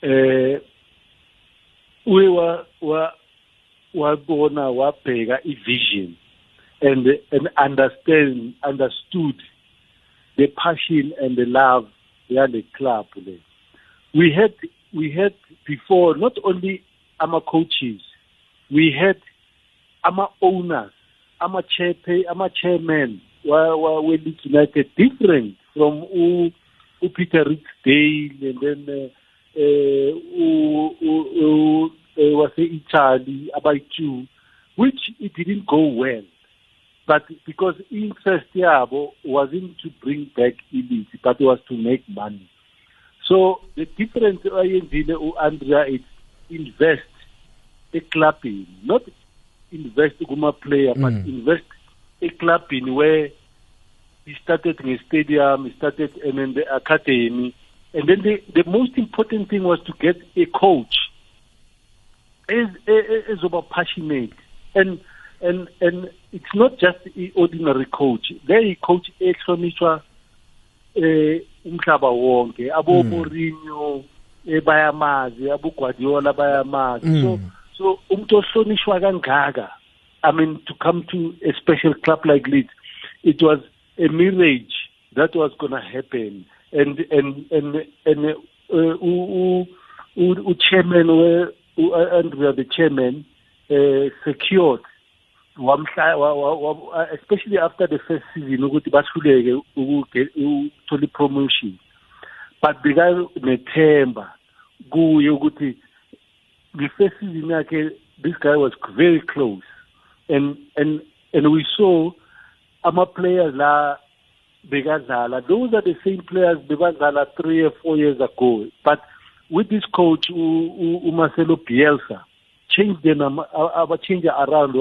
eh were wa wa wabona wabheka i-vision and and understand understood the passion and the love behind the club we had we had before not only ama coaches we had ama owners ama chair ama chairmen we looking at United different from who, who Peter Ridsdale and then uh, eh, eh, uh, eh, who, who, who uh, Italy about you, which it didn't go well. But because interest wasn't to bring back elite, but was to make money. So the difference Andrea is invest a club in, not invest Guma player, mm. but invest a club in where he started in a stadium, he started and then the academy. And then the, the most important thing was to get a coach is is about passionate and and and it's not just an ordinary coach. They coach ehlonishwa eh umhlaba wonke abo hmm. Mourinho eh, bayamazi abo Guardiola bayamazi. So hmm. so umuntu ohlonishwa kangaka I mean to come to a special club like Leeds it was a mirage that was going to happen and and and and uh, uh, chairman were uh, and we are the chairman uh, secured especially after the first season ukuthi bahluleke ukuthola i-promotion but bekanethemba kuye ukuthi the first season yakhe this guy was very close and and and we saw ama-players la bekadlala those are the same players bebadlala three or four years ago but with this coach Marcelo Bielsa change them change around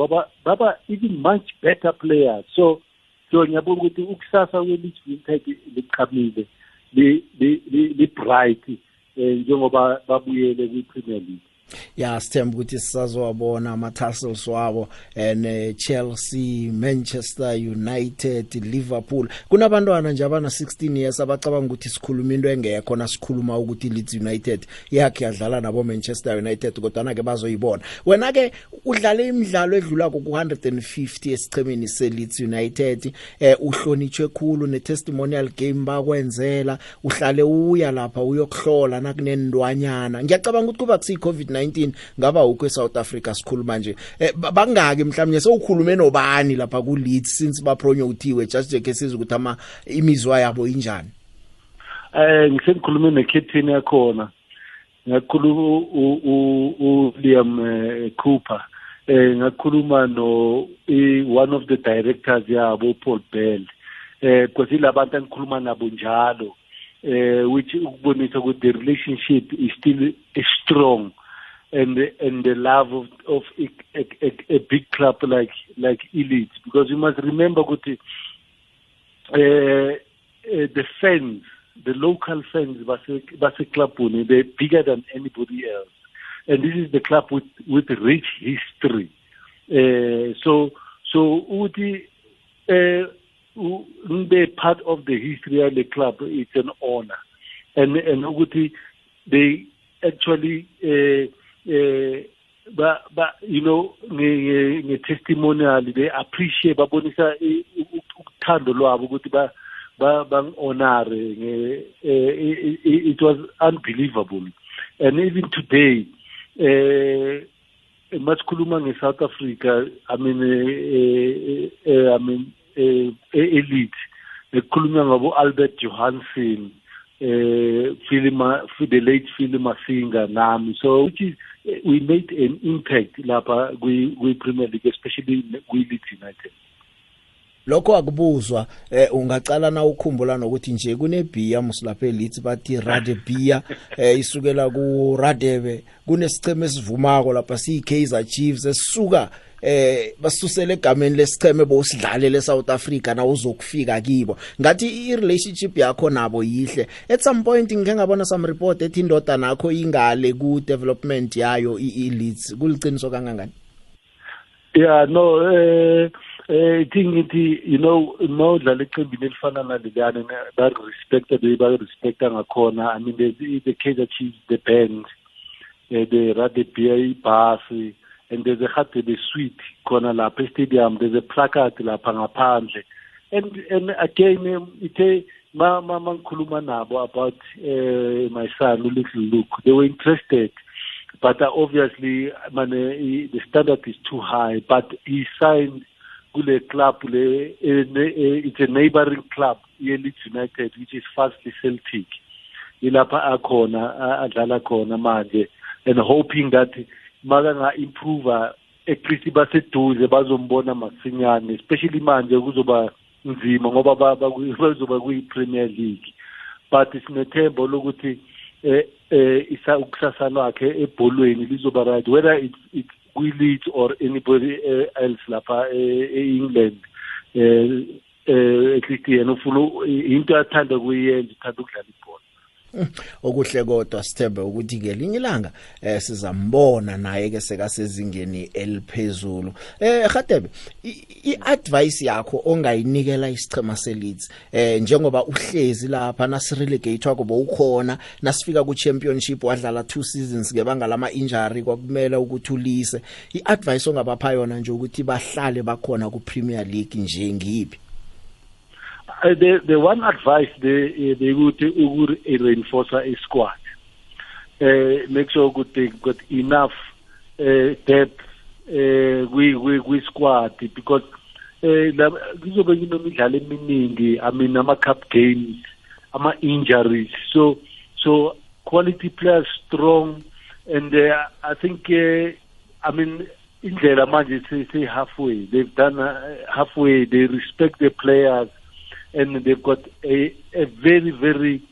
baba even much better players so so ngiyabona ukuthi ukusasa kwe-league liqhamile li-bright um njengoba babuyele kwi-premier league ya sithemba ukuthi sisazowabona ama-tussles wabo and eh, Chelsea Manchester United Liverpool kunabantwana nje abana 16 years abacabanga ukuthi sikhuluma into engekho nasikhuluma ukuthi Leeds United yakhe yadlala nabo Manchester United kodwa ke bazoyibona wena ke udlale imidlalo edlula ku 150 esichemeni se Leeds United eh uhlonitshwe khulu ne testimonial game bakwenzela uhlale uya lapha uyokhlola nakunendwanyana ngiyacabanga ukuthi kuba kusiyi COVID 19 ngaba ukwe South Africa sikhuluma nje eh, bangaki mhlawumnye sewukhulume nobani lapha ku Leeds since bapromotiwe just nje ke sizwe ukuthi ama imizwa yabo injani eh ngisengikhulume nekhethini yakhona ngakhuluma u Liam eh, Cooper eh ngakhuluma no one of the directors yabo Paul Bell eh kwasi labantu angikhuluma nabo njalo eh which ukubonisa ukuthi the relationship is still strong eh and the, and the love of, of a, a, a, big club like like Elite because you must remember Guti, uh, eh, uh, eh, the fans the local fans Base Club they're bigger than anybody else and this is the club with with rich history uh, so so Uti uh, they part of the history of the club it's an honor and and Uti they actually uh, eh ba ba you know nge nge testimonial they appreciate babonisa ukuthando lwabo ukuthi ba bang honor nge eh, it was unbelievable and even today eh masikhuluma ngeSouth Africa i mean eh, eh, eh i mean eh elite ngikhuluma ngabo Albert Johansson uh, eh, Philima, the late Philip Masinga nami so which is we made an impact lapha kwi-Premier League especially kwi-Leeds United lokho akubuzwa eh, ungacala na ukhumbula nokuthi nje kunebhiya musilaphe elithi bathi radebia eh, isukela ku radebe kunesicheme esivumako lapha siyi Kaizer Chiefs esisuka eh basusele egameni lesicheme bosidlale leSouth Africa na uzokufika kibo ngathi irelationship yakho nabo yihle at some point ngeke ngabona some report ethi indoda nakho ingale ku development yayo i-elites kuliciniso kangangani yeah no eh uh... um ithi ngithi you know ma udlala eqembini elifana naleliyane respected be barispecta ngakhona i mean the, the kaizer chiefs the band uh, eh, the radebia ibhasi and there's a hadebe suite khona lapha stadium. there's a placard lapha ngaphandle and and again ithe ma ma mangikhuluma nabo about uh, my son ulittle look, they were interested but uh, obviously I uh, the standard is too high. But he signed kule club le e, e, it's a neighboring club ye-Leeds United which is fastly Celtic ilapha akhona adlala khona manje and hoping that makanga improve at least baseduze bazombona masinyane especially manje kuzoba nzima ngoba bazoba kuyi-Premier League but sinethemba lokuthi eh eh isa ukusasa lakhe ebholweni lizoba right whether it's it's kwiLeeds or anybody eh, else lapha eh, e-England eh at eh, least yena ufuna into athanda kuyenza uthanda ukudlala ibhola okuhle kodwa sithembe ukuthi ngelinye ilanga eh sizambona naye ke seka sezingeni eliphezulu eh Khatebe iadvice yakho ongayinikela isichema seleads eh njengoba uhlezi lapha nasirelegatewa kuba ukhona nasifika ku championship wadlala two seasons ngebanga lama injury kwakumele ukuthi ulise iadvice ongabapha yona nje ukuthi bahlale bakhona ku Premier League nje ngiphi Uh, the, the one advice they eh, they would reinforce a squad uh, make sure good they got enough uh, depth uh, we we we squad because kuzobe uh, i mean ama-cup games ama-injuries so so quality players strong and uh, i think uh, i mean indlela manje say halfway they've done uh, halfway they respect the players and they've got a, a very, very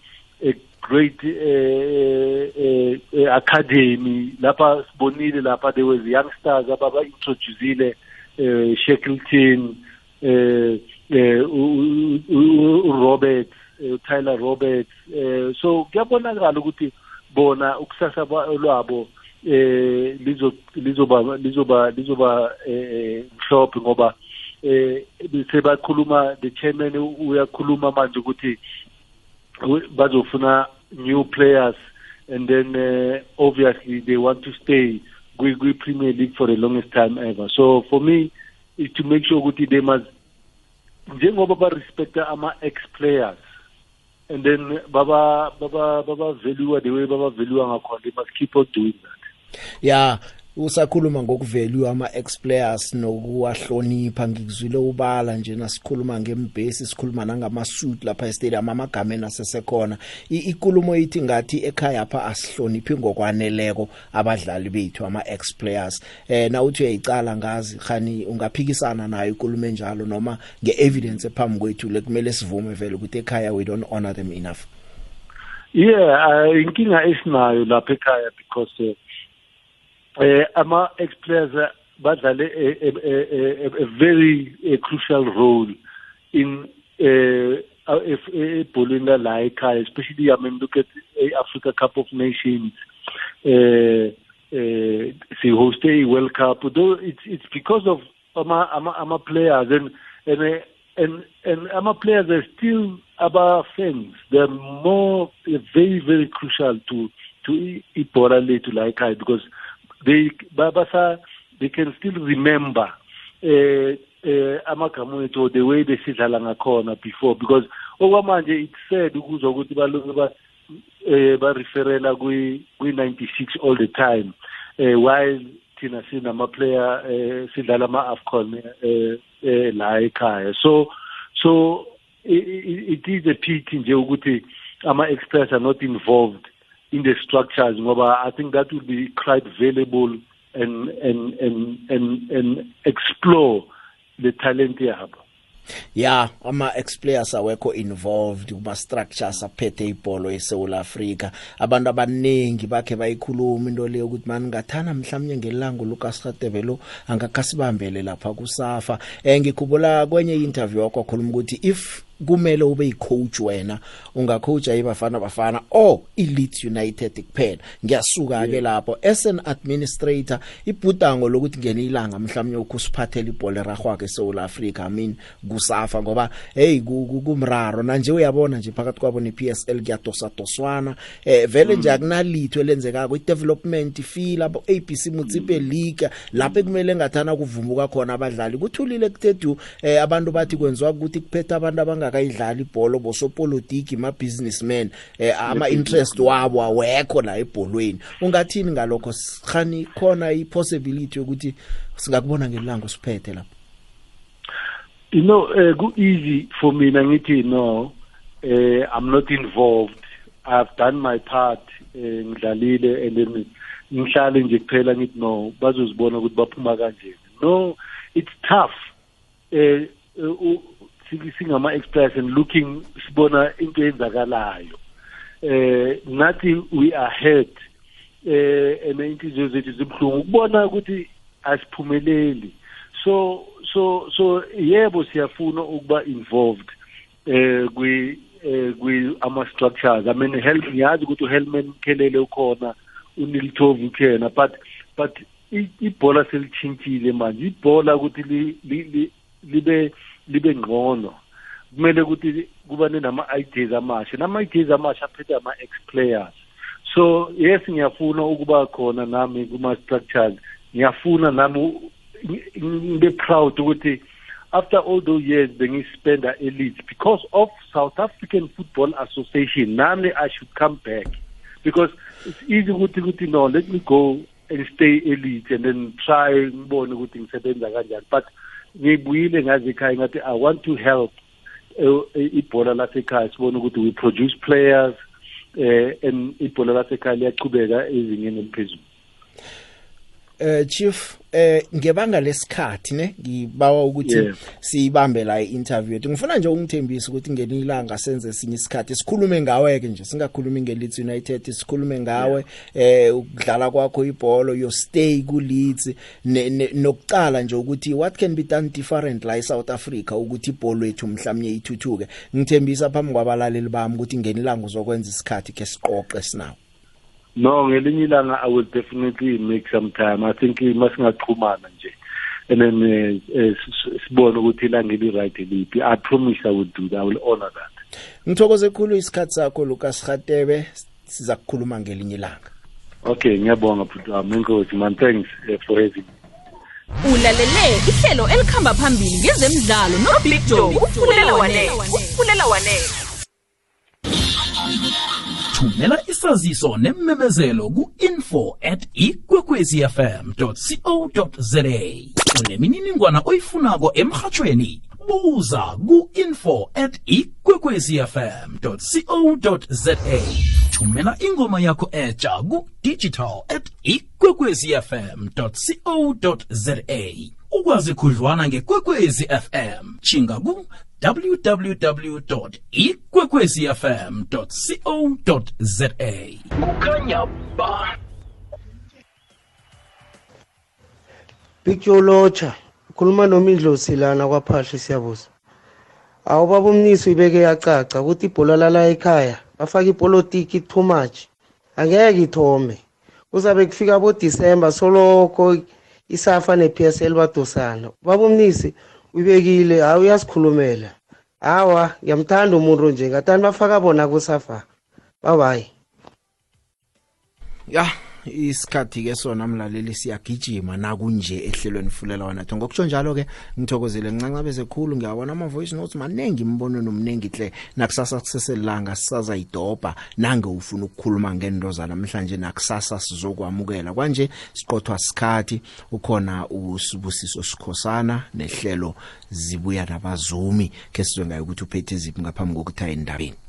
a great uh, uh, academy. Lapa Bonile, Lapa, there was youngsters, Ababa introduced uh, Shackleton, uh, uh, Roberts, uh, Tyler Roberts. Uh, so kuyabonakala ukuthi bona ukusasa lwabo eh lizoba lizoba lizoba eh mhlophe ngoba eh sebakhuluma the chairman uyakhuluma manje ukuthi bazofuna new players and then uh, obviously they want to stay kwi Premier League for the longest time ever so for me is to make sure ukuthi they must njengoba ba respect ama ex players and then baba baba baba value the way baba value ngakhona they must keep on doing that yeah usakhuluma ngokuvalue ama ex players nokuwahlonipha ngikuzwile ubala nje nasikhuluma ngembase sikhuluma nangama suit lapha e-stadium amagama enasesekhona ikulumo yithi ngathi ekhaya pha asihloniphi ngokwaneleko abadlali bethu ama ex players eh na uthi uyayicala ngazi khani ungaphikisana nayo ikulumo enjalo noma ngeevidence ephambi kwethu lekumele sivume vele ukuthi ekhaya we don't honor them enough yeah uh, inkinga esinayo lapha ekhaya because uh, uh, ama ex-players badlale a, a, a, a very a crucial role in ebholweni uh, la ekhaya especially i mean look at eh, africa cup of nations uh, eh, uh, sihoste world cup though it's, it's because of ama-players ama, ama and, and and and our players are still about fans. They're more very very crucial to to Ibora to like I because they basa they can still remember eh eh amagama wethu or the way besidlala ngakhona before because okwamanje it's sad ukuzwa ukuthi balungu ba eh bareferela kwi-96 all the time eh while thina sinama-player eh sidlala ama-afcon eh, eh la ekhaya so so it, it is a pity nje ukuthi ama-experts are not involved in the structures ngoba i think that would be quite valuable and and and and and explore the talent yabo ya ama-explayers awekho involved kuma-structures aphethe ibholo eSouth Africa abantu abaningi bakhe bayikhuluma into leyo ukuthi maningathana mhlawumnye ngelango Lucas Radebelo angakhasibambele lapha kusafa eh ngikhumbula kwenye interview yakho khuluma ukuthi if kumele ube icoach wena ungacoacha ibafana bafana oh iLeeds United kuphela ngiyasuka ke lapho as an administrator ibhudango lokuthi ngene ilanga mhlawumnye ukusiphathela ibhola ragwake eSouth Africa i mean kusafa ngoba hey kumraro na nje uyabona nje phakathi kwabo nePSL kuyadosa doswana eh vele nje mm. akunalitho elenzekako idevelopment feel abo ABC Mutsipe mm. League lapho kumele ngathana kuvumuka khona abadlali kuthulile kuthedu eh, abantu bathi kwenziwa ukuthi kuphetha abantu bengakayidlali ibhola bosopolitiki ma businessmen eh, ama interest wabo awekho la ebholweni ungathini ngalokho sikhani khona i possibility ukuthi singakubona ngelanga usiphethe lapha you know uh, eh, ku easy for mina ngithi no uh, i'm not involved i've done my part eh, ngidlalile and then ngihlale nje kuphela ngithi no bazozibona ukuthi baphuma kanjena no it's tough eh uh, uh, singama-experts and looking sibona into eyenzakalayo eh nathi we are hurt eh and inhliziyo zethu zibuhlungu ukubona ukuthi asiphumeleli so so so yebo siyafuna ukuba involved eh kwi eh, kwi ama structures i mean help ngiyazi ukuthi uHelman Khelele ukhona unilthovu khona but but ibhola selitshintshile manje ibhola ukuthi libe li, li, li, libe ngcono kumele ukuthi kubane nama-ideas amasha nama-ideas amasha aphethe ama-ex-players so yes ngiyafuna ukuba khona nami kuma-structures ngiyafuna nami ngibe proud ukuthi after all those years bengispenda elite because of south african football association nami i should come back because it's easy ukuthi ukuthi no let me go and stay elite and then try ngibone ukuthi ngisebenza kanjani but ngibuyile ngaze ekhaya ngathi i want to help eh, ibhola lasekhaya sibone ukuthi we produce players eh and ibhola lasekhaya liyachubeka ezingeni eliphezulu eh chief eh ngebanga lesikhathi ne ngibawa ukuthi siyibambe la i-interview yethu ngifuna nje ungithembise ukuthi ngeni ilanga senze sinye isikhathi sikhulume ngawe ke nje singakhulumi ngeLeeds United sikhulume ngawe eh ukudlala kwakho ibhola yo stay kuLeeds nokucala nje ukuthi what can be done different la eSouth Africa ukuthi ibhola yethu mhlawumnye ithuthuke ngithembisa phambi kwabalaleli bami ukuthi ngeni ilanga uzokwenza isikhathi ke siqoqe sinawo no ngelinye ilanga i will definitely make some time i think masingachumana nje and then eh, eh, sibone ukuthi ilanga eli-right liphi i promise i will do that i will honor that ngithokoze khulu isikhathi sakho lucas rhatebe siza kukhuluma ngelinye ilanga okay ngiyabonga bhuti wami inkosi man thanks uh, for having me ulalele ihlelo elikhamba phambili ngezemidlalo nobig joe ufulela wanele ufulela wanele thumela isaziso nememezelo ku-info at ikwekwezfm co za unemininingwana oyifunako emrhatshweni buza ku-info at ikwekwezfm co za thumela ingoma yakho etsha ku-digital at ikwekwezfm co za ukwazi khudlwana ngekwekwezi fm chinga ku www.ikwekwezfm.co.za kukhanya ba Pictolocha ukhuluma nomindlosi lana kwaphahla siyabuza awu baba umnisi ibeke yacaca ukuthi ibhola lala ekhaya bafake ipolitiki too much angeke ithome kuzabe kufika bodisemba soloko isafa ne-p s l badosana baba umnisi uyibekile hayi uyasikhulumela hawa ngiyamthanda umuntu nje ngathani bafaka bona kusafa babayi ya yeah. isikhathi ke sona mlaleli siyagijima na kunje ehlelweni fulela wona tho ngokutsho njalo ke ngithokozile ncancabe ekhulu ngiyabona ama voice notes maningi imbono nomningi hle nakusasa kuseselanga sisaza idobha nange ufuna ukukhuluma ngendoza namhlanje nakusasa sizokwamukela kanje siqothwa sikhathi ukhona usibusiso sikhosana nehlelo zibuya nabazumi ke sizwe ngayo ukuthi uphethe iziphi ngaphambi kokuthi ayindabeni